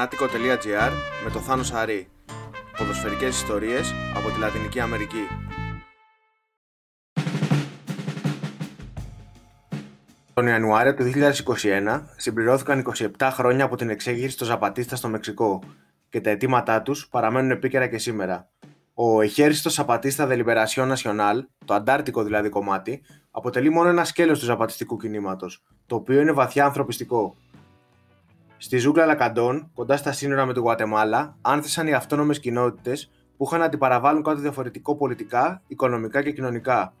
Fanatico.gr με το Θάνο Σαρή. Ποδοσφαιρικές ιστορίες από τη Λατινική Αμερική. Τον Ιανουάριο του 2021 συμπληρώθηκαν 27 χρόνια από την εξέγερση στο Ζαπατίστα στο Μεξικό και τα αιτήματά τους παραμένουν επίκαιρα και σήμερα. Ο εχέριστος Ζαπατίστα de Liberación Nacional, το αντάρτικο δηλαδή κομμάτι, αποτελεί μόνο ένα σκέλος του ζαπατιστικού κινήματος, το οποίο είναι βαθιά ανθρωπιστικό. Στη ζούγκλα Λακαντών, κοντά στα σύνορα με το Γουατεμάλα, άνθησαν οι αυτόνομες κοινότητες που είχαν να αντιπαραβάλουν κάτι διαφορετικό πολιτικά, οικονομικά και κοινωνικά.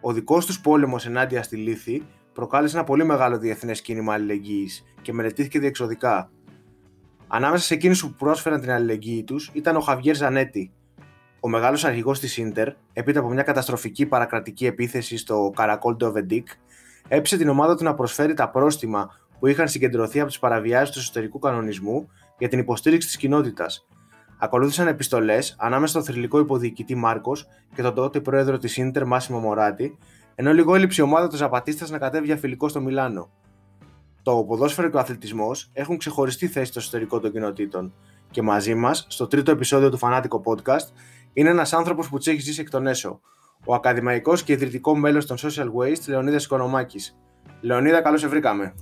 Ο δικός τους πόλεμος ενάντια στη λύθη προκάλεσε ένα πολύ μεγάλο διεθνές κίνημα αλληλεγγύης και μελετήθηκε διεξοδικά. Ανάμεσα σε εκείνους που πρόσφεραν την αλληλεγγύη τους ήταν ο Χαβιέρ Ζανέτη, ο μεγάλος αρχηγός της Ίντερ, έπειτα από μια καταστροφική παρακρατική επίθεση στο Καρακόλ Ντοβεντίκ, έπεισε την ομάδα του να προσφέρει τα πρόστιμα που είχαν συγκεντρωθεί από τις παραβιάσεις του εσωτερικού κανονισμού για την υποστήριξη της κοινότητας. Ακολούθησαν επιστολές ανάμεσα στον θρηλυκό υποδιοικητή Μάρκος και τον τότε πρόεδρο της Ίντερ Μάσιμο Μωράτη, ενώ λίγο έλειψε η ομάδα του Ζαπατίστας να κατέβει για φιλικό στο Μιλάνο. Το ποδόσφαιρο και ο αθλητισμός έχουν ξεχωριστή θέση στο εσωτερικό των κοινοτήτων και μαζί μας, στο τρίτο επεισόδιο του Φανάτικο Podcast, είναι ένας άνθρωπος που τους έχει ζήσει εκ των έσω. Ο ακαδημαϊκός και ιδρυτικό μέλος των Social Waste, Λεωνίδας Οικονομάκης. Λεωνίδα, καλώς σε βρήκαμε.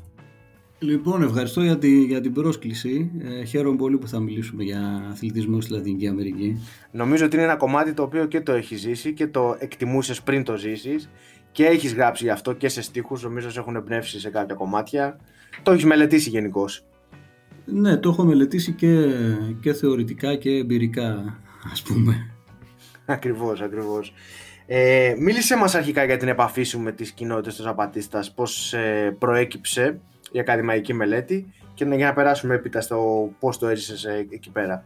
Λοιπόν, ευχαριστώ για, τη, για την πρόσκληση. Ε, χαίρομαι πολύ που θα μιλήσουμε για αθλητισμό στη Λατινική Αμερική. Νομίζω ότι είναι ένα κομμάτι το οποίο και το έχει ζήσει και το εκτιμούσες πριν το ζήσεις και έχεις γράψει γι' αυτό και σε στίχους, νομίζω σε έχουν εμπνεύσει σε κάποια κομμάτια. Το έχεις μελετήσει γενικώς. Ναι, το έχω μελετήσει και, και θεωρητικά και εμπειρικά, ας πούμε. Ακριβώς, ακριβώς. Ε, μίλησε μας αρχικά για την επαφή σου με τις κοινότητες του Ζαπατίστας, πώς ε, προέκυψε η ακαδημαϊκή μελέτη και για να περάσουμε έπειτα στο πώς το έζησες ε, εκεί πέρα.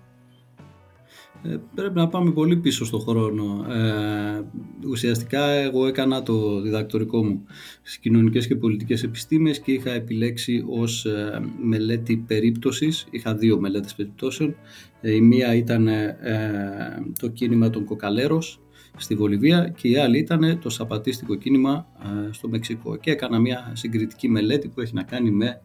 Ε, πρέπει να πάμε πολύ πίσω στο χρόνο. Ε, ουσιαστικά εγώ έκανα το διδακτορικό μου στις κοινωνικές και πολιτικές επιστήμες και είχα επιλέξει ως ε, μελέτη περίπτωσης, είχα δύο μελέτες περιπτώσεων. η μία ήταν το κίνημα των Κοκαλέρος στη Βολιβία και η άλλη ήταν το σαπατίστικο κίνημα στο Μεξικό. Και έκανα μια συγκριτική μελέτη που έχει να κάνει με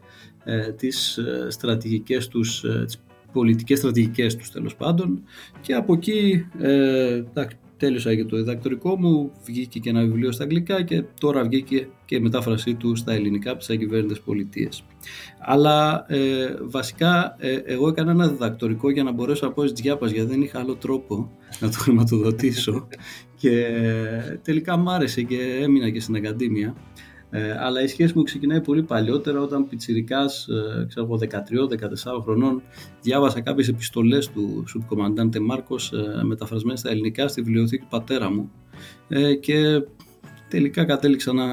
τις στρατηγικές τους, τις πολιτικές στρατηγικές τους τέλος πάντων. Και από εκεί ε, τέλειωσα και το διδακτορικό μου, βγήκε και ένα βιβλίο στα αγγλικά και τώρα βγήκε και η μετάφρασή του στα ελληνικά από τις αγκυβέρνητες πολιτείες. Αλλά ε, βασικά ε, εγώ έκανα ένα διδακτορικό για να μπορέσω να πω στις Τζιάπας γιατί δεν είχα άλλο τρόπο να το χρηματοδοτήσω και ε, τελικά μ' άρεσε και έμεινα και στην Ακαδήμια. Ε, αλλά η σχέση μου ξεκινάει πολύ παλιότερα όταν πιτσιρικάς, ε, ξέρω εγώ 13-14 χρονών διάβασα κάποιες επιστολές του Σουμπκομαντάντε Μάρκος ε, μεταφρασμένες στα ελληνικά στη βιβλιοθήκη πατέρα μου. Ε, και τελικά κατέληξα να,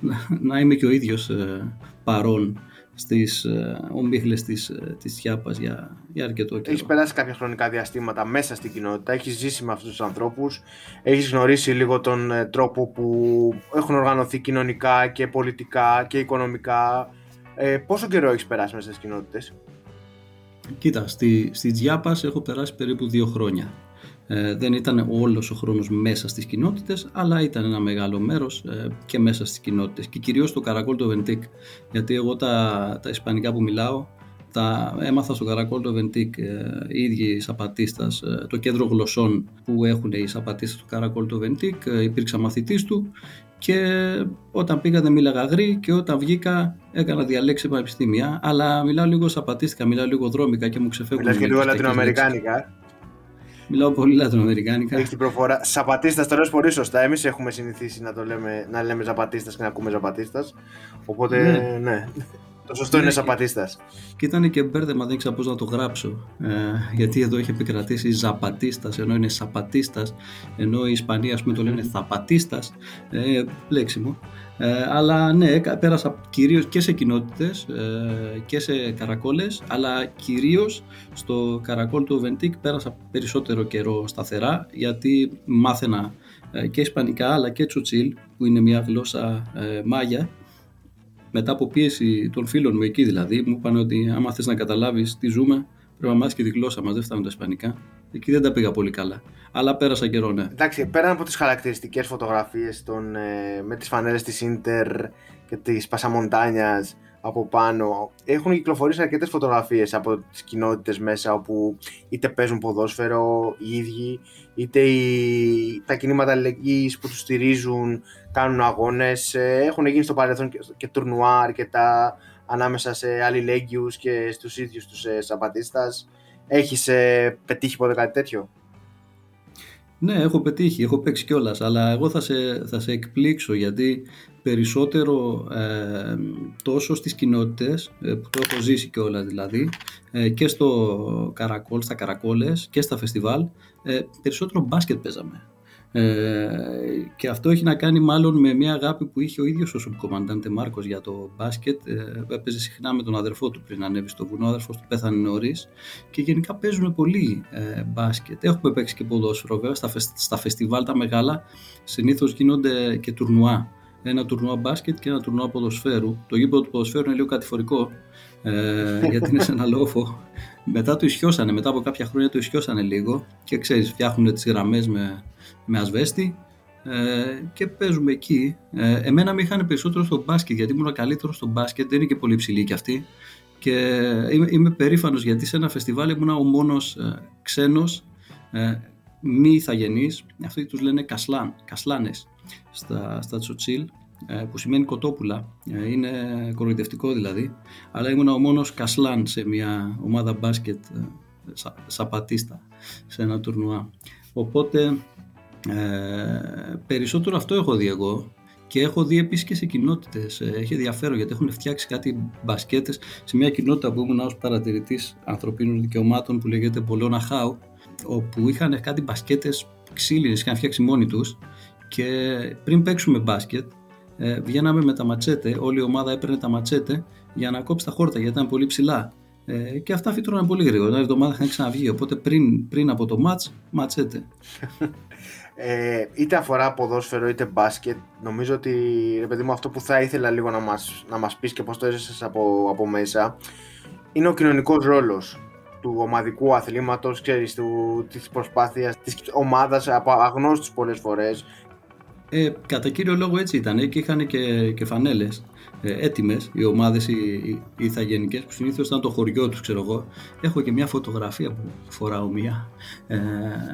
να, να είμαι και ο ίδιος ε, παρόν στις ε, ομίχλες της, ε, της Τιάπας για, για αρκετό καιρό. Έχεις περάσει κάποια χρονικά διαστήματα μέσα στην κοινότητα, έχεις ζήσει με αυτούς τους ανθρώπους, έχεις γνωρίσει λίγο τον ε, τρόπο που έχουν οργανωθεί κοινωνικά και πολιτικά και οικονομικά. Ε, πόσο καιρό έχεις περάσει μέσα στις κοινότητες; Κοίτα, στη, στη Τζιάπας έχω περάσει περίπου δύο χρόνια. Ε, δεν ήταν όλος ο χρόνος μέσα στις κοινότητες, αλλά ήταν ένα μεγάλο μέρος ε, και μέσα στις κοινότητες και κυρίως το Καρακόλ το Βεντίκ, γιατί εγώ τα, τα ισπανικά που μιλάω τα έμαθα στο Καρακόλ το Βεντίκ ε, οι ίδιοι οι Σαπατίστας, ε, το κέντρο γλωσσών που έχουν οι Σαπατίστας του Καρακόλ το Βεντίκ, υπήρξα μαθητής του και όταν πήγα δεν μίλαγα γρή και όταν βγήκα έκανα διαλέξει πανεπιστήμια, αλλά μιλάω λίγο σαπατίστικα, μιλάω λίγο δρόμικα και μου ξεφεύγουν. Μιλάς και λίγο λατινοαμερικάνικα. Μιλάω πολύ λατινοαμερικάνικα. Έχεις την προφορά. Ζαπατίστας το λες πολύ σωστά. Εμείς έχουμε συνηθίσει να το λέμε, να λέμε Ζαπατίστας και να ακούμε Ζαπατίστας. Οπότε ναι. ναι. Το σωστό ναι, είναι Ζαπατίστας. Και ήταν και μπέρδεμα, δεν ήξερα πώς να το γράψω. Ε, γιατί εδώ έχει επικρατήσει Ζαπατίστας, ενώ είναι Σαπατίστα, ενώ οι Ισπανοί, ας πούμε, το λένε Θαπατίστας. Ε, λέξιμο. Ε, αλλά ναι, πέρασα κυρίως και σε κοινότητες ε, και σε καρακόλες, αλλά κυρίως στο καρακόλ του Βεντίκ πέρασα περισσότερο καιρό σταθερά, γιατί μάθαινα ε, και ισπανικά αλλά και τσουτσίλ, που είναι μια γλώσσα ε, μάγια. Μετά από πίεση των φίλων μου εκεί δηλαδή, μου είπαν ότι άμα θες να καταλάβεις τι ζούμε, Πρέπει να μάθεις και τη γλώσσα μας, δεν φτάνουν τα Ισπανικά. Εκεί δεν τα πήγα πολύ καλά. Αλλά πέρασα καιρό, ναι. Εντάξει, πέραν από τις χαρακτηριστικές φωτογραφίες ε, με τις φανέλες της Ίντερ και της Πασαμοντάνιας από πάνω, έχουν κυκλοφορήσει αρκετές φωτογραφίες από τις κοινότητες μέσα όπου είτε παίζουν ποδόσφαιρο οι ίδιοι, είτε οι, τα κινήματα αλληλεγγύης που τους στηρίζουν κάνουν αγώνες. Ε, έχουν γίνει στο παρελθόν και, και τουρνουά αρκετά ανάμεσα σε αλληλέγγυους και στους ίδιους τους ε, Σαπατίστας. Έχεις ε, πετύχει ποτέ κάτι τέτοιο; Ναι, έχω πετύχει, έχω παίξει κιόλας, αλλά εγώ θα σε, θα σε εκπλήξω γιατί περισσότερο ε, τόσο στις κοινότητες ε, που το έχω ζήσει κιόλας δηλαδή και στο Καρακόλ, στα Καρακόλες και στα φεστιβάλ περισσότερο μπάσκετ παίζαμε. Ε, και αυτό έχει να κάνει μάλλον με μια αγάπη που είχε ο ίδιος ο Σουμπκομαντάντε Μάρκος για το μπάσκετ. Ε, έπαιζε συχνά με τον αδερφό του πριν ανέβει στο βουνό. Ο αδερφός του πέθανε νωρίς και γενικά παίζουμε πολύ ε, μπάσκετ. Έχουμε παίξει και ποδόσφαιρο βέβαια. Στα, στα φεστιβάλ τα μεγάλα συνήθως γίνονται και τουρνουά. Ένα τουρνουά μπάσκετ και ένα τουρνουά ποδοσφαίρου. Το γήπεδο του ποδοσφαίρου είναι λίγο κατηφορικό ε, γιατί είναι σε ένα λόφο. Μετά το ισιώσανε, μετά από κάποια χρόνια το ισιώσανε λίγο και ξέρεις φτιάχνουν τις γραμμές με με ασβέστη ε, και παίζουμε εκεί. Ε, εμένα με είχαν περισσότερο στο μπάσκετ γιατί ήμουν καλύτερος στο μπάσκετ, δεν είναι και πολύ ψηλή κι αυτή. Και είμαι, είμαι περήφανος γιατί σε ένα φεστιβάλ ήμουν ο μόνος ε, ξένος ε, μη ηθαγενής, αυτοί τους λένε κασλάν, κασλάνες στα, στα τσοτσίλ, ε, που σημαίνει κοτόπουλα. Ε, είναι κοροϊδευτικό δηλαδή. Αλλά ήμουν ο μόνος κασλάν σε μια ομάδα μπάσκετ σα, σαπατίστα σε ένα τουρνουά. Οπότε ε, περισσότερο αυτό έχω δει εγώ και έχω δει επίσης και σε κοινότητες. Ε, έχει ενδιαφέρον γιατί έχουν φτιάξει κάτι μπασκέτες σε μια κοινότητα που ήμουν ως παρατηρητής ανθρωπίνων δικαιωμάτων που λέγεται Πολώνα Χάου, όπου είχαν κάτι μπασκέτες ξύλινες, είχαν φτιάξει μόνοι τους και πριν παίξουμε μπάσκετ, ε, βγαίναμε με τα ματσέτε. Όλη η ομάδα έπαιρνε τα ματσέτε για να κόψει τα χόρτα γιατί ήταν πολύ ψηλά. Ε, και αυτά φύτρωναν πολύ γρήγορα. Μια εβδομάδα είχαν ξαναβγεί. Οπότε πριν, πριν από το μάτς, ματσέτε. ε, είτε αφορά ποδόσφαιρο είτε μπάσκετ, νομίζω ότι ρε παιδί μου αυτό που θα ήθελα λίγο να μας, να μας πεις και πώς το έζησες από, από μέσα είναι ο κοινωνικός ρόλος του ομαδικού αθλήματος, ξέρεις, του, της προσπάθειας, της ομάδας από αγνώστους πολλές φορές. Ε, κατά κύριο λόγο έτσι ήταν και είχαν και, και φανέλες ε, έτοιμες οι ομάδες οι, οι, οι ηθαγενικές που συνήθως ήταν το χωριό τους, ξέρω εγώ. Έχω και μια φωτογραφία που φοράω μία, ε,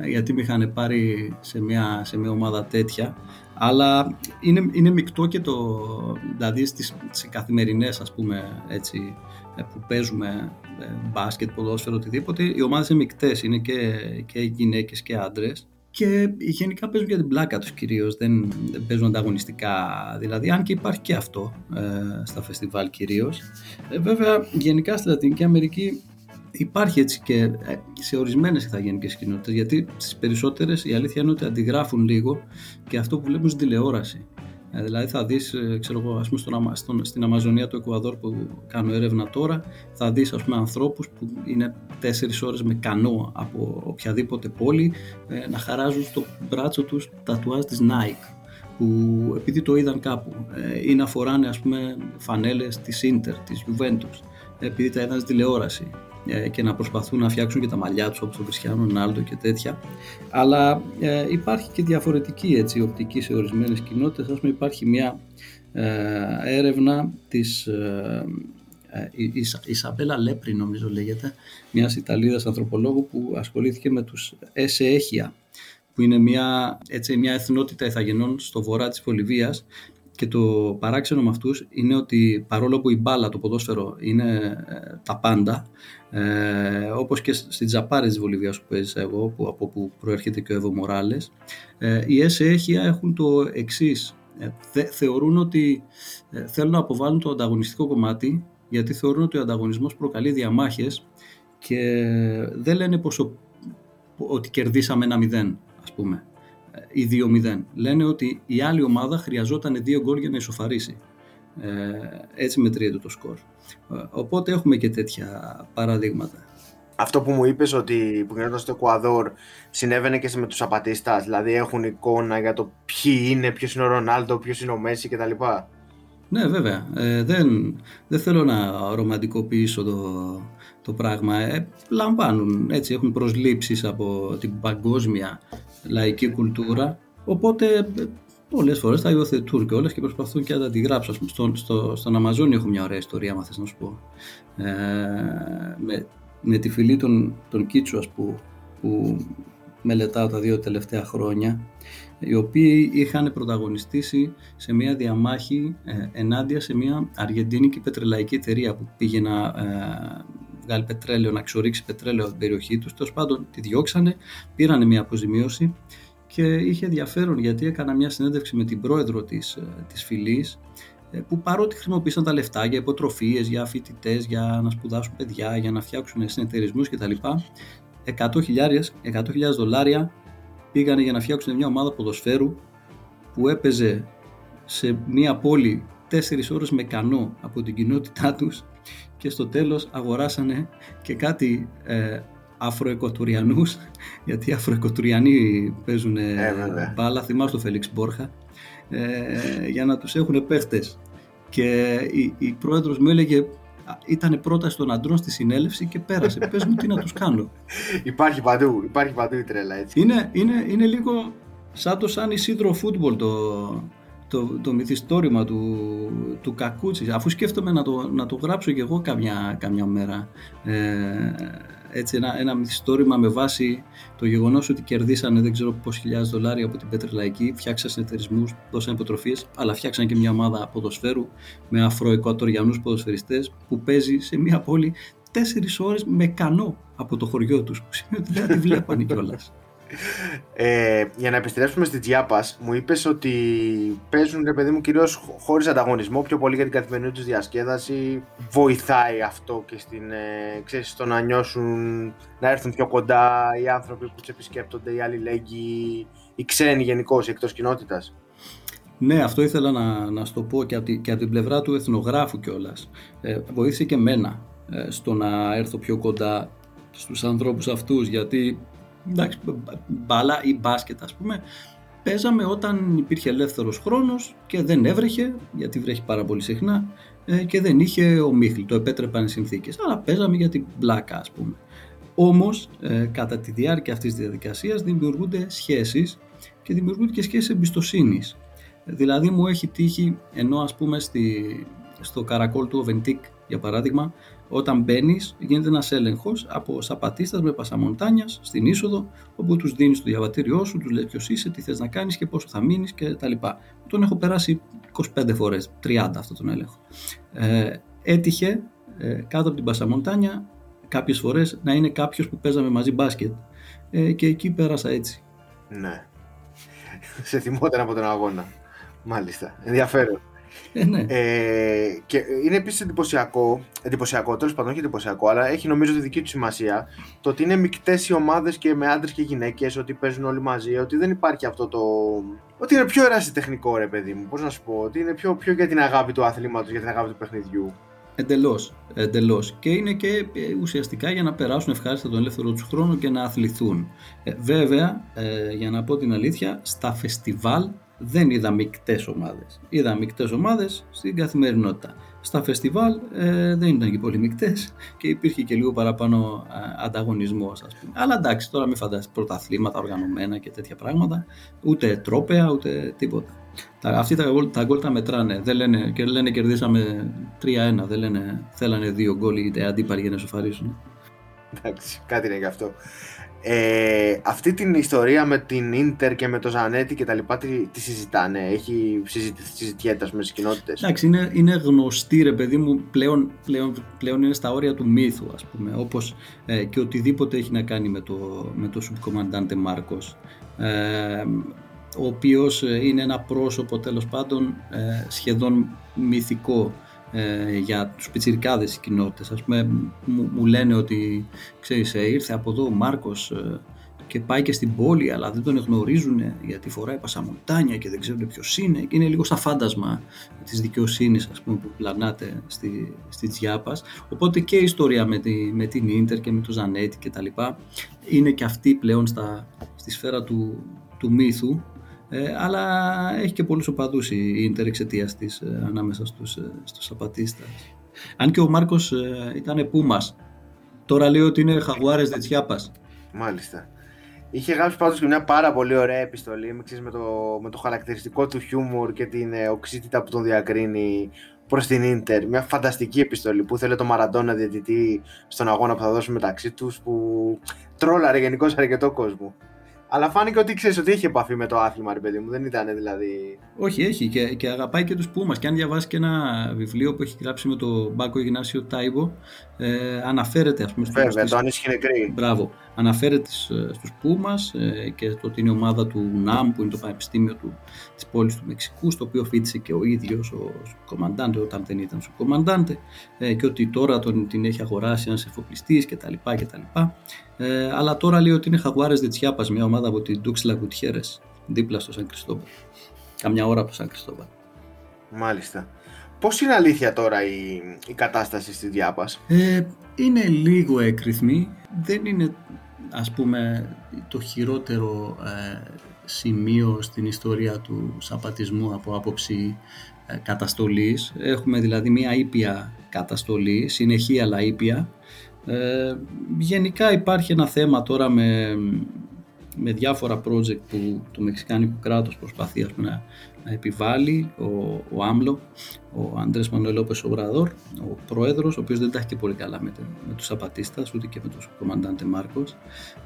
γιατί με είχαν πάρει σε μια, σε μια ομάδα τέτοια. Αλλά είναι, είναι μεικτό και το, δηλαδή στις, σε καθημερινές ας πούμε έτσι, ε, που παίζουμε ε, μπάσκετ, ποδόσφαιρο, οτιδήποτε, οι ομάδες είναι μεικτές, είναι και, και γυναίκες και άντρες και γενικά παίζουν για την πλάκα τους κυρίως, δεν, δεν παίζουν ανταγωνιστικά δηλαδή, αν και υπάρχει και αυτό ε, στα φεστιβάλ κυρίως. Ε, βέβαια, γενικά στη Λατινική Αμερική υπάρχει έτσι και ε, σε ορισμένες ηθαγενικές κοινότητες, γιατί στις περισσότερες η αλήθεια είναι ότι αντιγράφουν λίγο και αυτό που βλέπουν στην τηλεόραση. Ε, δηλαδή θα δεις, ε, ξέρω εγώ, ας πούμε, στον, στον, στην Αμαζονία του Εκουαδόρ που κάνω έρευνα τώρα, θα δεις ας πούμε ανθρώπους που είναι τέσσερις ώρες με κανό από οποιαδήποτε πόλη ε, να χαράζουν στο μπράτσο τους τατουάζ της Nike που επειδή το είδαν κάπου ή να φοράνε ας πούμε φανέλες της Inter, της Juventus επειδή τα είδαν στη τηλεόραση ε, και να προσπαθούν να φτιάξουν και τα μαλλιά τους όπως τον Κριστιανό Ρονάλντο και τέτοια. Αλλά ε, υπάρχει και διαφορετική έτσι, οπτική σε ορισμένες κοινότητες. Ας πούμε υπάρχει μια ε, έρευνα της ε, η Ισαμπέλα Λέπρη νομίζω λέγεται μιας Ιταλίδας ανθρωπολόγου που ασχολήθηκε με τους Εσεέχια που είναι μια, έτσι, μια εθνότητα ηθαγενών στο βορρά της Βολιβίας και το παράξενο με αυτούς είναι ότι παρόλο που η μπάλα, το ποδόσφαιρο είναι ε, τα πάντα, ε, όπως και στην Τζαπάρη της Βολιβίας που έζησα εγώ, που, από που προέρχεται και ο Εύω Μοράλες, ε, οι ΕΣΕΧΙΑ έχουν το εξής. Ε, θεωρούν ότι ε, θέλουν να αποβάλουν το ανταγωνιστικό κομμάτι, γιατί θεωρούν ότι ο ανταγωνισμός προκαλεί διαμάχες και δεν λένε πως ότι κερδίσαμε ένα μηδέν, ας πούμε ή 2-0. Λένε ότι η άλλη ομάδα χρειαζόταν δύο γκολ για να ισοφαρίσει. Ε, έτσι μετριέται το σκορ. Ε, οπότε έχουμε και τέτοια παραδείγματα. Αυτό που μου είπες ότι που γινόταν στο Εκουαδόρ συνέβαινε και με τους απατήστας, δηλαδή έχουν εικόνα για το ποιοι είναι, ποιος είναι ο Ρονάλντο, ποιος είναι ο Μέση κτλ. Ναι βέβαια, ε, δεν, δεν θέλω να ρομαντικοποιήσω το, το πράγμα. Ε, λαμβάνουν, έτσι, έχουν προσλήψεις από την παγκόσμια λαϊκή κουλτούρα, οπότε ε, πολλές φορές τα υιοθετούν και όλες και προσπαθούν και να τα αντιγράψουν. Στο, στο, στον Αμαζόνιο έχω μια ωραία ιστορία, αν θες να σου πω. Ε, με, με τη φυλή των, των Κίτσουας που, που μελετάω τα δύο τελευταία χρόνια οι οποίοι είχαν πρωταγωνιστήσει σε μια διαμάχη ε, ενάντια σε μια αργεντίνικη πετρελαϊκή εταιρεία που πήγε να ε, βγάλει πετρέλαιο, να ξορίξει πετρέλαιο από την περιοχή τους. Τέλος πάντων τη διώξανε, πήραν μια αποζημίωση και είχε ενδιαφέρον γιατί έκανα μια συνέντευξη με την πρόεδρο της, ε, της φυλής ε, που παρότι χρησιμοποίησαν τα λεφτά για υποτροφίες, για φοιτητές, για να σπουδάσουν παιδιά, για να φτιάξουν συνεταιρισμούς κτλ. 100.000 δολάρια πήγανε για να φτιάξουν μια ομάδα ποδοσφαίρου που έπαιζε σε μια πόλη 4 ώρες με κανό από την κοινότητά τους και στο τέλος αγοράσανε και κάτι ε, Αφροεκοτουριανούς γιατί οι Αφροεκοτουριανοί παίζουν ε, μπάλα, θυμάσαι το Φέλιξ Μπόρχα ε, για να τους έχουν παίχτες και η, η πρόεδρος μου έλεγε ήταν πρόταση των αντρών στη συνέλευση και πέρασε. Πες μου τι να τους κάνω. Υπάρχει παντού, υπάρχει παντού η τρέλα έτσι. Είναι, είναι, είναι λίγο σαν το σαν Ισίδρο Φούτμπολ το, το, το μυθιστόρημα του, του Κακούτσι. Αφού σκέφτομαι να το, να το γράψω κι εγώ καμιά, καμιά μέρα. Ε, έτσι ένα, ένα μυθιστόρημα με βάση το γεγονός ότι κερδίσανε δεν ξέρω πόσοι χιλιάδες δολάρια από την Πετρελαϊκή, φτιάξαν συνεταιρισμούς, δώσαν υποτροφίες, αλλά φτιάξαν και μια ομάδα ποδοσφαίρου με αφροεκουατοριανούς ποδοσφαιριστές που παίζει σε μια πόλη τέσσερις ώρες με κανό από το χωριό τους, που σημαίνει ότι δεν τη βλέπανε κιόλας. Ε, για να επιστρέψουμε στη Τζιάπας, μου είπες ότι παίζουν ρε παιδί μου κυρίως χωρίς ανταγωνισμό, πιο πολύ για την καθημερινή τους διασκέδαση. Βοηθάει αυτό και στην, ε, ξέρεις, στο να νιώσουν, να έρθουν πιο κοντά οι άνθρωποι που τους επισκέπτονται, οι αλληλέγγυοι, οι ξένοι γενικώ, εκτός κοινότητας. Ναι, αυτό ήθελα να, να σου το πω και από, τη, και από την πλευρά του εθνογράφου κιόλας. Ε, βοήθησε και εμένα ε, στο να έρθω πιο κοντά στους ανθρώπους αυτούς γιατί εντάξει, μπάλα ή μπάσκετ ας πούμε, παίζαμε όταν υπήρχε ελεύθερος χρόνος και δεν έβρεχε, γιατί βρέχει πάρα πολύ συχνά, ε, και δεν είχε ομίχλη, το επέτρεπαν οι συνθήκες, αλλά παίζαμε για την πλάκα ας πούμε. Όμως, ε, κατά τη διάρκεια αυτής της διαδικασίας δημιουργούνται σχέσεις και δημιουργούνται και σχέσεις εμπιστοσύνης. Δηλαδή μου έχει τύχει, ενώ ας πούμε στη, στο καρακόλ του Οβεντίκ για παράδειγμα, όταν μπαίνεις, γίνεται ένας έλεγχος από σαπατίστα με πασαμοντάνιας στην είσοδο, όπου τους δίνεις το διαβατήριό σου, τους λέει ποιος είσαι, τι θες να κάνεις και πόσο θα μείνεις κτλ. Τον έχω περάσει 25 φορές, 30 αυτό τον έλεγχο. Ε, έτυχε ε, κάτω από την πασαμοντάνια κάποιες φορές να είναι κάποιος που παίζαμε μαζί μπάσκετ ε, και εκεί πέρασα έτσι. Ναι. Σε θυμόταν από τον αγώνα. Μάλιστα. Ενδιαφέρον. Ε, ναι. ε, και είναι επίσης εντυπωσιακό, εντυπωσιακό, τέλος πάντων όχι εντυπωσιακό, αλλά έχει νομίζω τη δική του σημασία το ότι είναι μεικτές οι ομάδες και με άντρες και γυναίκες, ότι παίζουν όλοι μαζί, ότι δεν υπάρχει αυτό το. Ότι είναι πιο ερασιτεχνικό ρε παιδί μου, πώς να σου πω, ότι είναι πιο, πιο για την αγάπη του αθλήματος, για την αγάπη του παιχνιδιού. Εντελώς. Εντελώς. Και είναι και ε, ουσιαστικά για να περάσουν ευχάριστα τον ελεύθερο τους χρόνο και να αθληθούν. Ε, βέβαια, ε, για να πω την αλήθεια, στα φεστιβάλ δεν είδα μεικτές ομάδες. Είδα μεικτές ομάδες στην καθημερινότητα. Στα φεστιβάλ ε, δεν ήταν και πολύ μεικτές και υπήρχε και λίγο παραπάνω ε, ανταγωνισμός, ας πούμε. Αλλά εντάξει, τώρα μην φαντάζεσαι πρωταθλήματα οργανωμένα και τέτοια πράγματα. Ούτε τρόπεα, ούτε τίποτα. Τα, αυτοί τα, τα γκολ τα μετράνε. Δεν λένε, και λένε κερδίσαμε 3-1. Δεν λένε θέλανε δύο γκολ οι αντίπαλοι για να σοφαρίσουν. Εντάξει, κάτι είναι γι' αυτό. Ε, αυτή την ιστορία με την Ίντερ και με το Ζανέτη και τα λοιπά τι, τι συζητάνε, έχει συζητηθεί, συζητιέται με τις κοινότητες. Εντάξει, είναι, είναι γνωστή ρε παιδί μου, πλέον, πλέον, πλέον είναι στα όρια του μύθου ας πούμε, όπως ε, και οτιδήποτε έχει να κάνει με το, με το Subcomandante Μάρκος. Ε, ο οποίος ε, είναι ένα πρόσωπο τέλος πάντων ε, σχεδόν μυθικό ε, για τους πιτσιρικάδες οι κοινότητες. Ας πούμε μου, μου λένε ότι ξέρεις, ε, ήρθε από εδώ ο Μάρκος ε, και πάει και στην πόλη αλλά δεν τον γνωρίζουν γιατί φοράει πασαμοντάνια και δεν ξέρουν ποιος είναι. Και είναι λίγο σαν φάντασμα της δικαιοσύνης ας πούμε, που πλανάται στη, στη Τζιάπας. Οπότε και η ιστορία με, τη, με την Ίντερ και με το Ζανέτη και τα λοιπά είναι και αυτή πλέον στα, στη σφαίρα του, του μύθου ε, αλλά έχει και πολλούς οπαδούς η Ίντερ εξαιτίας της ε, ανάμεσα στους, ε, στους Αν και ο Μάρκος ε, ήταν πούμας Τώρα λέει ότι είναι Χαγουάρες Δετσιάπα. Μάλιστα. Είχε γράψει πάντως και μια πάρα πολύ ωραία επιστολή με το, με το χαρακτηριστικό του χιούμορ και την ε, οξύτητα που τον διακρίνει προς την Ίντερ. Μια φανταστική επιστολή που θέλει το Μαραντόνα διαιτητή στον αγώνα που θα δώσουν μεταξύ τους που τρόλαρε γενικώς αρκετό κόσμο. Αλλά φάνηκε ότι ξέρεις ότι έχει επαφή με το άθλημα, ρε παιδί μου. Δεν ήταν δηλαδή. Όχι, έχει και, και αγαπάει και τους Πούμα. Και αν διαβάσει και ένα βιβλίο που έχει γράψει με τον Μπάκο Ιγνάσιο Τάιβο, ε, αναφέρεται, ας πούμε. Βέβαια, το ανήσυχε νεκρή. Μπράβο. Αναφέρεται στους Πούμα ε, και το ότι είναι η ομάδα του ΝΑΜ, που είναι το πανεπιστήμιο της πόλης του Μεξικού, στο οποίο φίτησε και ο ίδιος ο κομμαντάντε όταν δεν ήταν στο κομμαντάντε, ε, και ότι τώρα τον, την έχει αγοράσει ένας εφοπλιστής κτλ. Ε, αλλά τώρα λέει ότι είναι Χαγουάρε Δετσιάπα, μια ομάδα από την Ντούξλα Γκουτιέρε, δίπλα στο Σαν Κριστόμπαλ. Καμιά ώρα από Σαν Κριστόμπαλ. Μάλιστα. Πώς είναι αλήθεια τώρα η, η κατάσταση στη Διάπα, ε, Είναι λίγο έκρηθμη. Δεν είναι, ας πούμε, το χειρότερο ε, σημείο στην ιστορία του σαπατισμού από άποψη ε, καταστολής. Έχουμε δηλαδή μια ήπια καταστολή, συνεχή αλλά ήπια, ε, γενικά υπάρχει ένα θέμα τώρα με, με διάφορα project που το Μεξικάνικο κράτος προσπαθεί να, να επιβάλλει ο, ο Άμλο, ο Αντρές Μανουελόπες Ομπραδόρ, ο πρόεδρος, ο οποίος δεν τα έχει και πολύ καλά με, με τους Σαπατίστας, ούτε και με τους Κομμαντάντε Μάρκος.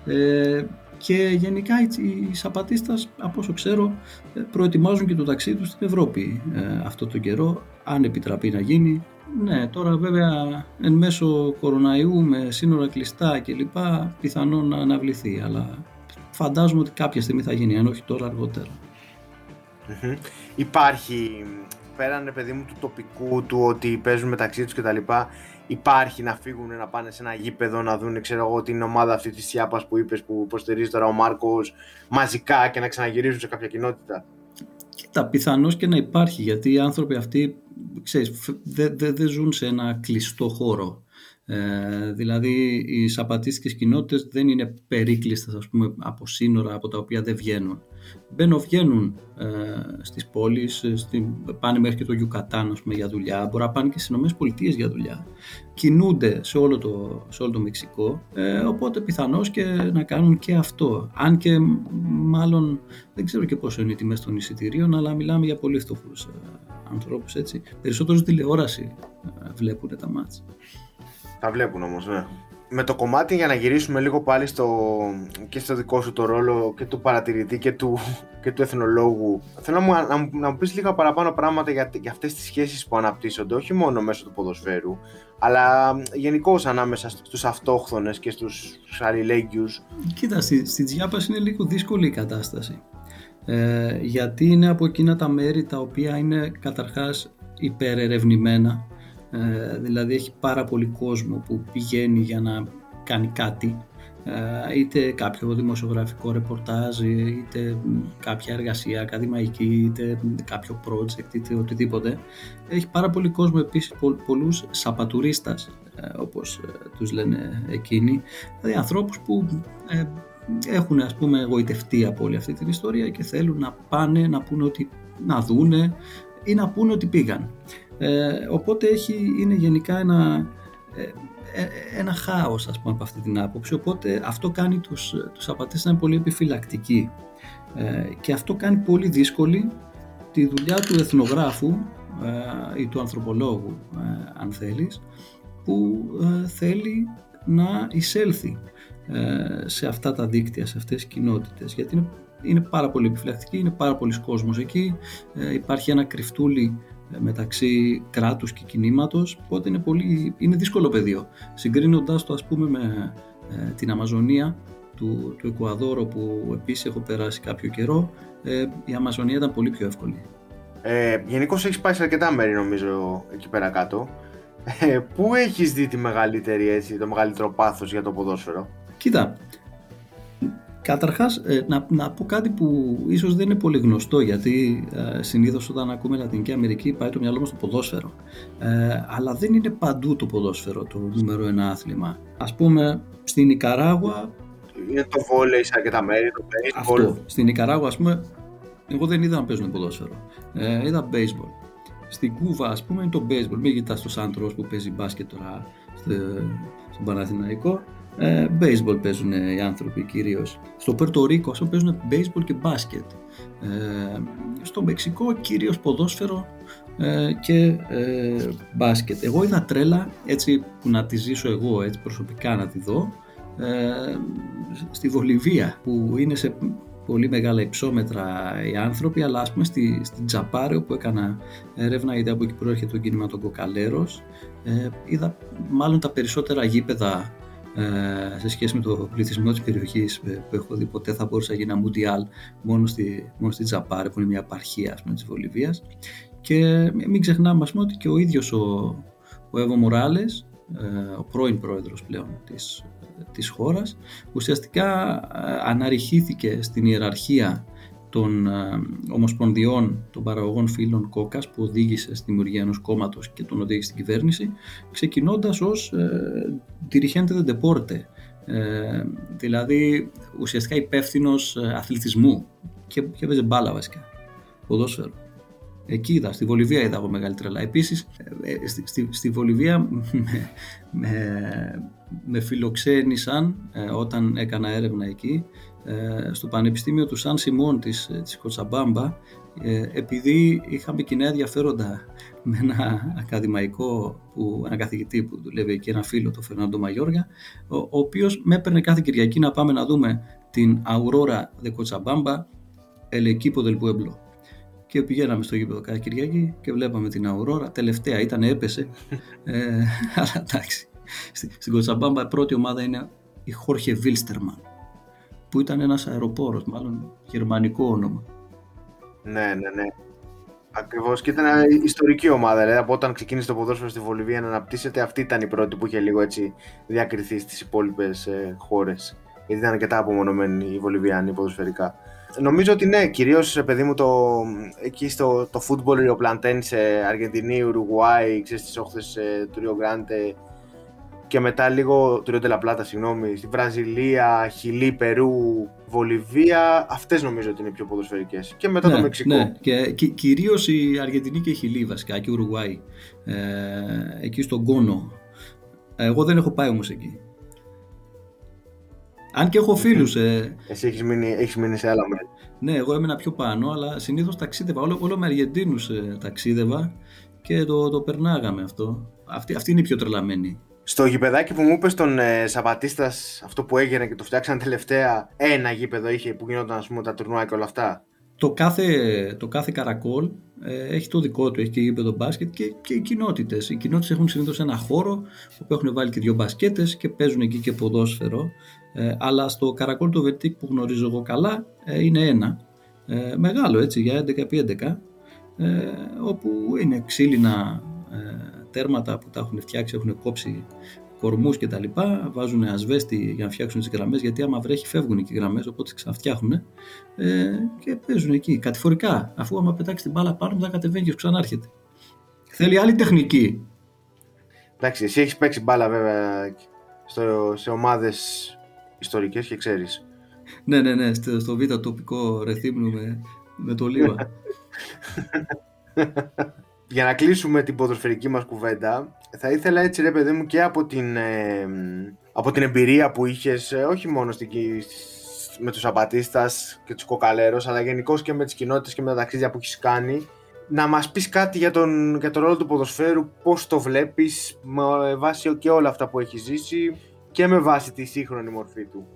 Ε, και γενικά οι, οι Σαπατίστας, από όσο ξέρω, ε, προετοιμάζουν και το ταξίδι τους στην Ευρώπη ε, αυτό τον καιρό, αν επιτραπεί να γίνει, ναι, τώρα βέβαια εν μέσω κοροναϊού με σύνορα κλειστά κλπ. πιθανόν να αναβληθεί, αλλά φαντάζομαι ότι κάποια στιγμή θα γίνει, αν όχι τώρα Υπάρχει, πέραν παιδί μου του τοπικού, του ότι παίζουν μεταξύ τους κτλ. Υπάρχει να φύγουν να πάνε σε ένα γήπεδο να δουν ξέρω εγώ, την ομάδα αυτή της Σιάπας που είπες που υποστηρίζει τώρα ο Μάρκος μαζικά και να ξαναγυρίζουν σε κάποια κοινότητα. Κοίτα, πιθανώς και να υπάρχει γιατί οι άνθρωποι αυτοί δεν δε, δε ζουν σε ένα κλειστό χώρο. Ε, δηλαδή οι σαπατίστικες κοινότητες δεν είναι περίκλειστες ας πούμε, από σύνορα από τα οποία δεν βγαίνουν. Μπαίνουν, βγαίνουν ε, στις πόλεις, ε, στη, πάνε μέχρι και το Γιουκατάν πούμε, για δουλειά, μπορεί να πάνε και στις ΗΠΑ για δουλειά. Κινούνται σε όλο το, σε όλο το Μεξικό, ε, οπότε πιθανώς και να κάνουν και αυτό. Αν και μάλλον δεν ξέρω και πόσο είναι οι τιμές των εισιτηρίων, αλλά μιλάμε για πολύ φτωχούς ε, ανθρώπους έτσι. Περισσότερο τηλεόραση ε, βλέπουν τα μάτια. Τα βλέπουν όμως, ναι. Με το κομμάτι για να γυρίσουμε λίγο πάλι στο, και στο δικό σου το ρόλο και του παρατηρητή και του, και του εθνολόγου θέλω να μου, να, να μου πεις λίγα παραπάνω πράγματα για, για αυτές τις σχέσεις που αναπτύσσονται όχι μόνο μέσω του ποδοσφαίρου αλλά γενικώ ανάμεσα στους αυτόχθονες και στους αλληλέγγυους. Κοίτα, στη, στη Τζιάπας είναι λίγο δύσκολη η κατάσταση ε, γιατί είναι από εκείνα τα μέρη τα οποία είναι καταρχάς υπερερευνημένα ε, δηλαδή έχει πάρα πολύ κόσμο που πηγαίνει για να κάνει κάτι. Ε, είτε κάποιο δημοσιογραφικό ρεπορτάζ είτε κάποια εργασία ακαδημαϊκή είτε κάποιο project είτε οτιδήποτε. Έχει πάρα πολύ κόσμο επίσης πο, πολλούς σαπατουρίστας ε, όπως τους λένε εκείνοι. Δηλαδή ανθρώπους που έχουν ας πούμε εγωιτευτεί από όλη αυτή την ιστορία και θέλουν να πάνε να πούνε ότι να δούνε ή να πούνε ότι πήγαν. Ε, οπότε έχει, είναι γενικά ένα, ε, ε, ένα χάος ας πούμε από αυτή την άποψη. Οπότε αυτό κάνει τους, τους απατές να είναι πολύ επιφυλακτικοί. Ε, και αυτό κάνει πολύ δύσκολη τη δουλειά του εθνογράφου ή του ανθρωπολόγου αν θέλεις που θέλει να εισέλθει σε αυτά τα δίκτυα, σε αυτές τις κοινότητες. Γιατί είναι, είναι πάρα πολύ επιφυλακτική, είναι πάρα πολλοί κόσμος εκεί. Υπάρχει ένα κρυφτούλι μεταξύ κράτους και κινήματος, οπότε είναι, πολύ, είναι δύσκολο πεδίο. Συγκρίνοντας το ας πούμε με ε, την Αμαζονία του, του Εκουαδόρου που επίσης έχω περάσει κάποιο καιρό, ε, η Αμαζονία ήταν πολύ πιο εύκολη. Ε, Γενικώς έχεις πάει σε αρκετά μέρη νομίζω εκεί πέρα κάτω. Ε, πού έχεις δει τη μεγαλύτερη έτσι, το μεγαλύτερο πάθος για το ποδόσφαιρο; Κοίτα, Καταρχάς, ε, να, να πω κάτι που ίσως δεν είναι πολύ γνωστό, γιατί ε, συνήθως όταν ακούμε Λατινική Αμερική πάει το μυαλό μας στο ποδόσφαιρο. Ε, αλλά δεν είναι παντού το ποδόσφαιρο το νούμερο ένα άθλημα. Ας πούμε, στην Ικαράγουα... Είναι το βόλεϊ σε αρκετά μέρη, το baseball. Αυτό. Στην Ικαράγουα, ας πούμε, εγώ δεν είδα να παίζουν ποδόσφαιρο. Ε, είδα baseball. Στην Κούβα, ας πούμε, είναι το baseball. Μην κοιτάς το Σάντρος που παίζει μπάσκετ τώρα στο στον Παναθηναϊκό. Ε, baseball παίζουν οι άνθρωποι κυρίως. Στο Πέρτο Ρίκο ας παίζουν baseball και μπάσκετ. Ε, στο Μεξικό κυρίως ποδόσφαιρο ε, και ε, μπάσκετ. Εγώ είδα τρέλα έτσι που να τη ζήσω εγώ έτσι προσωπικά να τη δω ε, στη Βολιβία που είναι σε πολύ μεγάλα υψόμετρα οι άνθρωποι αλλά ας πούμε στη, στην Τζαπάρε που έκανα έρευνα γιατί από εκεί προέρχεται το κίνημα των Κοκαλέρος ε, είδα μάλλον τα περισσότερα γήπεδα ε, σε σχέση με το πληθυσμό της περιοχής ε, που έχω δει ποτέ θα μπορούσα να γίνει ένα Μουντιάλ μόνο στη, μόνο στη Τζαπάρε που είναι μια επαρχία ας πούμε, της Βολιβίας. Και μην ξεχνάμε πούμε, ότι και ο ίδιος ο, ο Εύω Μοράλες ε, ο πρώην πρόεδρος πλέον της, της χώρας ουσιαστικά αναρριχήθηκε στην ιεραρχία των ομοσπονδιών των παραγωγών φύλων κόκας που οδήγησε στη δημιουργία ενός κόμματος και τον οδήγησε στην κυβέρνηση ξεκινώντας ως ε, dirigente de deporte ε, δηλαδή ουσιαστικά υπεύθυνος ε, αθλητισμού και, και έπαιζε μπάλα βασικά, ποδόσφαιρο. Εκεί είδα, στη Βολιβία είδα από μεγάλη τρελά. Επίσης, ε, ε, στη, στη, στη Βολιβία με, με, με φιλοξένησαν όταν έκανα έρευνα εκεί ε, στο Πανεπιστήμιο του Σαν Σιμών της, ε, της Κοτσαμπάμπα ε, επειδή είχαμε κοινά ενδιαφέροντα με ένα ακαδημαϊκό, που, ένα καθηγητή που δουλεύει εκεί, ένα φίλο, τον Φερνάντο Μαγιόργα, ο, ο οποίος με έπαιρνε κάθε Κυριακή να πάμε να δούμε την Αουρόρα de Κοτσαμπάμπα el equipo del pueblo. Και πηγαίναμε στο γήπεδο κάθε Κυριακή και βλέπαμε την Αουρόρα. Τελευταία ήταν, έπεσε. ε, αλλά εντάξει. Στην Κοτσαμπάμπα η πρώτη ομάδα είναι η Χόρχε Βίλστερμαν που ήταν ένας αεροπόρος, μάλλον γερμανικό όνομα. Ναι, ναι, ναι. Ακριβώς και ήταν ιστορική ομάδα, δηλαδή από όταν ξεκίνησε το ποδόσφαιρο στη Βολιβία να αναπτύσσεται, αυτή ήταν η πρώτη που είχε λίγο έτσι διακριθεί στις υπόλοιπες ε, χώρες. Γιατί ήταν αρκετά απομονωμένη η Βολιβιάνη ποδοσφαιρικά. Νομίζω ότι ναι, κυρίως παιδί μου το, εκεί στο το football Rio Plantain σε Αργεντινή, Ουρουγουάη, ξέρεις τις όχθες ε, του Rio Grande και μετά λίγο του Rio Πλάτα, συγγνώμη, στη Βραζιλία, Χιλή, Περού, Βολιβία, αυτές νομίζω ότι είναι οι πιο ποδοσφαιρικές. Και μετά ναι, το Μεξικό. Ναι, και κυ- κυρίως η Αργεντινή και η Χιλή βασικά και η Ουρουγουάη, ε, εκεί στον Κόνο. Εγώ δεν έχω πάει όμως εκεί. Αν και έχω φίλους. Ε, Εσύ έχεις μείνει, έχεις μείνει σε άλλα μέρη. ναι, εγώ έμενα πιο πάνω, αλλά συνήθως ταξίδευα. Όλο, όλο με Αργεντίνους ε, ταξίδευα και το, το περνάγαμε αυτό. Αυτή, αυτή είναι η πιο τρελαμένη. Στο γηπεδάκι που μου είπες τον ε, Σαββατίστας, αυτό που έγινε και το φτιάξαν τελευταία, ένα γήπεδο είχε που γινόταν ας πούμε, τα τουρνουά και όλα αυτά. Το κάθε, το κάθε καρακόλ ε, έχει το δικό του, έχει και γήπεδο μπάσκετ και, και οι κοινότητες. Οι κοινότητες έχουν συνήθως ένα χώρο που έχουν βάλει και δύο μπασκέτες και παίζουν εκεί και ποδόσφαιρο. Ε, αλλά στο καρακόλ του Βερτίκ που γνωρίζω εγώ καλά ε, είναι ένα. Ε, μεγάλο έτσι για 11x11 ε, όπου είναι ξύλινα ε, τέρματα που τα έχουν φτιάξει, έχουν κόψει κορμούς και τα λοιπά, βάζουν ασβέστη για να φτιάξουν τις γραμμές, γιατί άμα βρέχει φεύγουν και οι γραμμές, οπότε τις ξαναφτιάχνουν ε, και παίζουν εκεί, κατηφορικά, αφού άμα πετάξει την μπάλα πάνω, θα κατεβαίνει και ξανάρχεται. Θέλει άλλη τεχνική. Εντάξει, εσύ έχεις παίξει μπάλα βέβαια στο, σε ομάδες ιστορικές και ξέρεις. ναι, ναι, ναι, στο, στο β' τοπικό ρεθύμνου με, με το Λίβα. Για να κλείσουμε την ποδοσφαιρική μας κουβέντα, θα ήθελα έτσι ρε παιδί μου και από την, ε, από την εμπειρία που είχες, ε, όχι μόνο στην, με τους Απατίστας και τους Κοκαλέρος, αλλά γενικώς και με τις κοινότητες και με τα ταξίδια που έχεις κάνει, να μας πεις κάτι για τον, για τον ρόλο του ποδοσφαίρου, πώς το βλέπεις, με βάση και όλα αυτά που έχεις ζήσει και με βάση τη σύγχρονη μορφή του.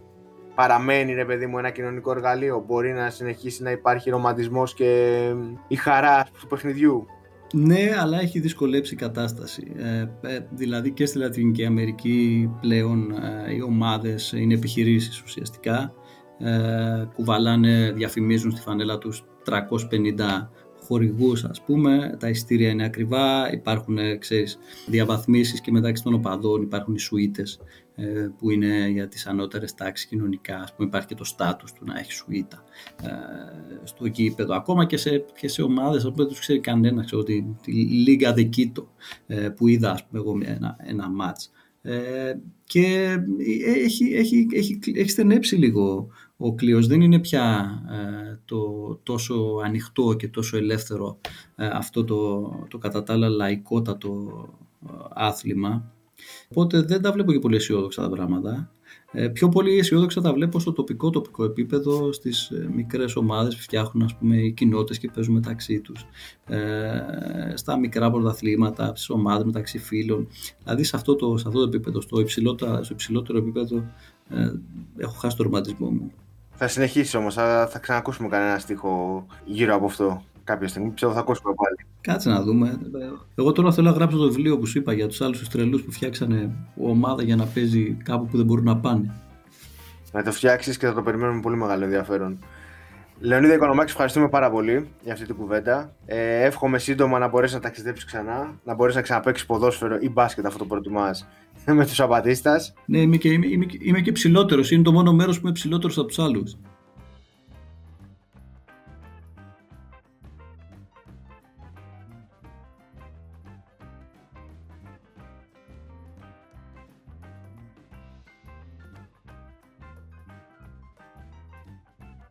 Παραμένει ρε παιδί μου ένα κοινωνικό εργαλείο, μπορεί να συνεχίσει να υπάρχει ρομαντισμός και η χαρά του παιχνιδιού. Ναι, αλλά έχει δυσκολέψει η κατάσταση. Ε, ε, δηλαδή και στη Λατινική Αμερική πλέον ε, οι ομάδες είναι επιχειρήσεις ουσιαστικά. Ε, κουβαλάνε, διαφημίζουν στη φανέλα τους 350 χορηγούς ας πούμε, τα ειστήρια είναι ακριβά, υπάρχουν ξέρεις, διαβαθμίσεις και μεταξύ των οπαδών υπάρχουν οι σουίτες ε, που είναι για τις ανώτερες τάξεις κοινωνικά, ας πούμε υπάρχει και το στάτους του να έχει σουίτα ε, στο γήπεδο, ακόμα και σε, και σε ομάδες που δεν τους ξέρει κανένα, ξέρω, τη, τη Λίγα Δεκίτο ε, που είδα ας πούμε εγώ ένα, ένα μάτς και έχει, έχει, έχει, έχει στενέψει λίγο ο κλείος δεν είναι πια ε, το τόσο ανοιχτό και τόσο ελεύθερο ε, αυτό το, το κατά τα άλλα λαϊκότατο ε, άθλημα Οπότε δεν τα βλέπω και πολύ αισιόδοξα τα πράγματα. Ε, πιο πολύ αισιόδοξα τα βλέπω στο τοπικό τοπικό επίπεδο, στις ε, μικρές ομάδες που φτιάχνουν ας πούμε, οι κοινότητες και παίζουν μεταξύ τους, ε, στα μικρά πρωταθλήματα, στις ομάδες μεταξύ φίλων. Δηλαδή σε αυτό το, σε αυτό το επίπεδο, στο υψηλότερο, στο υψηλότερο επίπεδο, ε, έχω χάσει το ρομαντισμό μου. Θα συνεχίσει όμως, θα, θα ξανακούσουμε κανένα στίχο γύρω από αυτό κάποια στιγμή. Πιστεύω θα ακούσουμε πάλι. Κάτσε να δούμε. Εγώ τώρα θέλω να γράψω το βιβλίο που σου είπα για τους άλλους τρελούς που φτιάξανε ομάδα για να παίζει κάπου που δεν μπορούν να πάνε. Να το φτιάξεις και θα το περιμένουμε με πολύ μεγάλο ενδιαφέρον. Λεωνίδα Οικονομάκης, ευχαριστούμε πάρα πολύ για αυτή την κουβέντα. Ε, εύχομαι σύντομα να μπορέσει να ταξιδέψεις ξανά, να μπορέσει να ξαναπέξει ποδόσφαιρο ή μπάσκετ, αυτό το προτιμά, με τους Απατίστας. Ναι, είμαι και, είμαι, είμαι, είμαι και ψηλότερος. Είναι το μόνο μέρος που είμαι ψηλότερος από τους άλλους.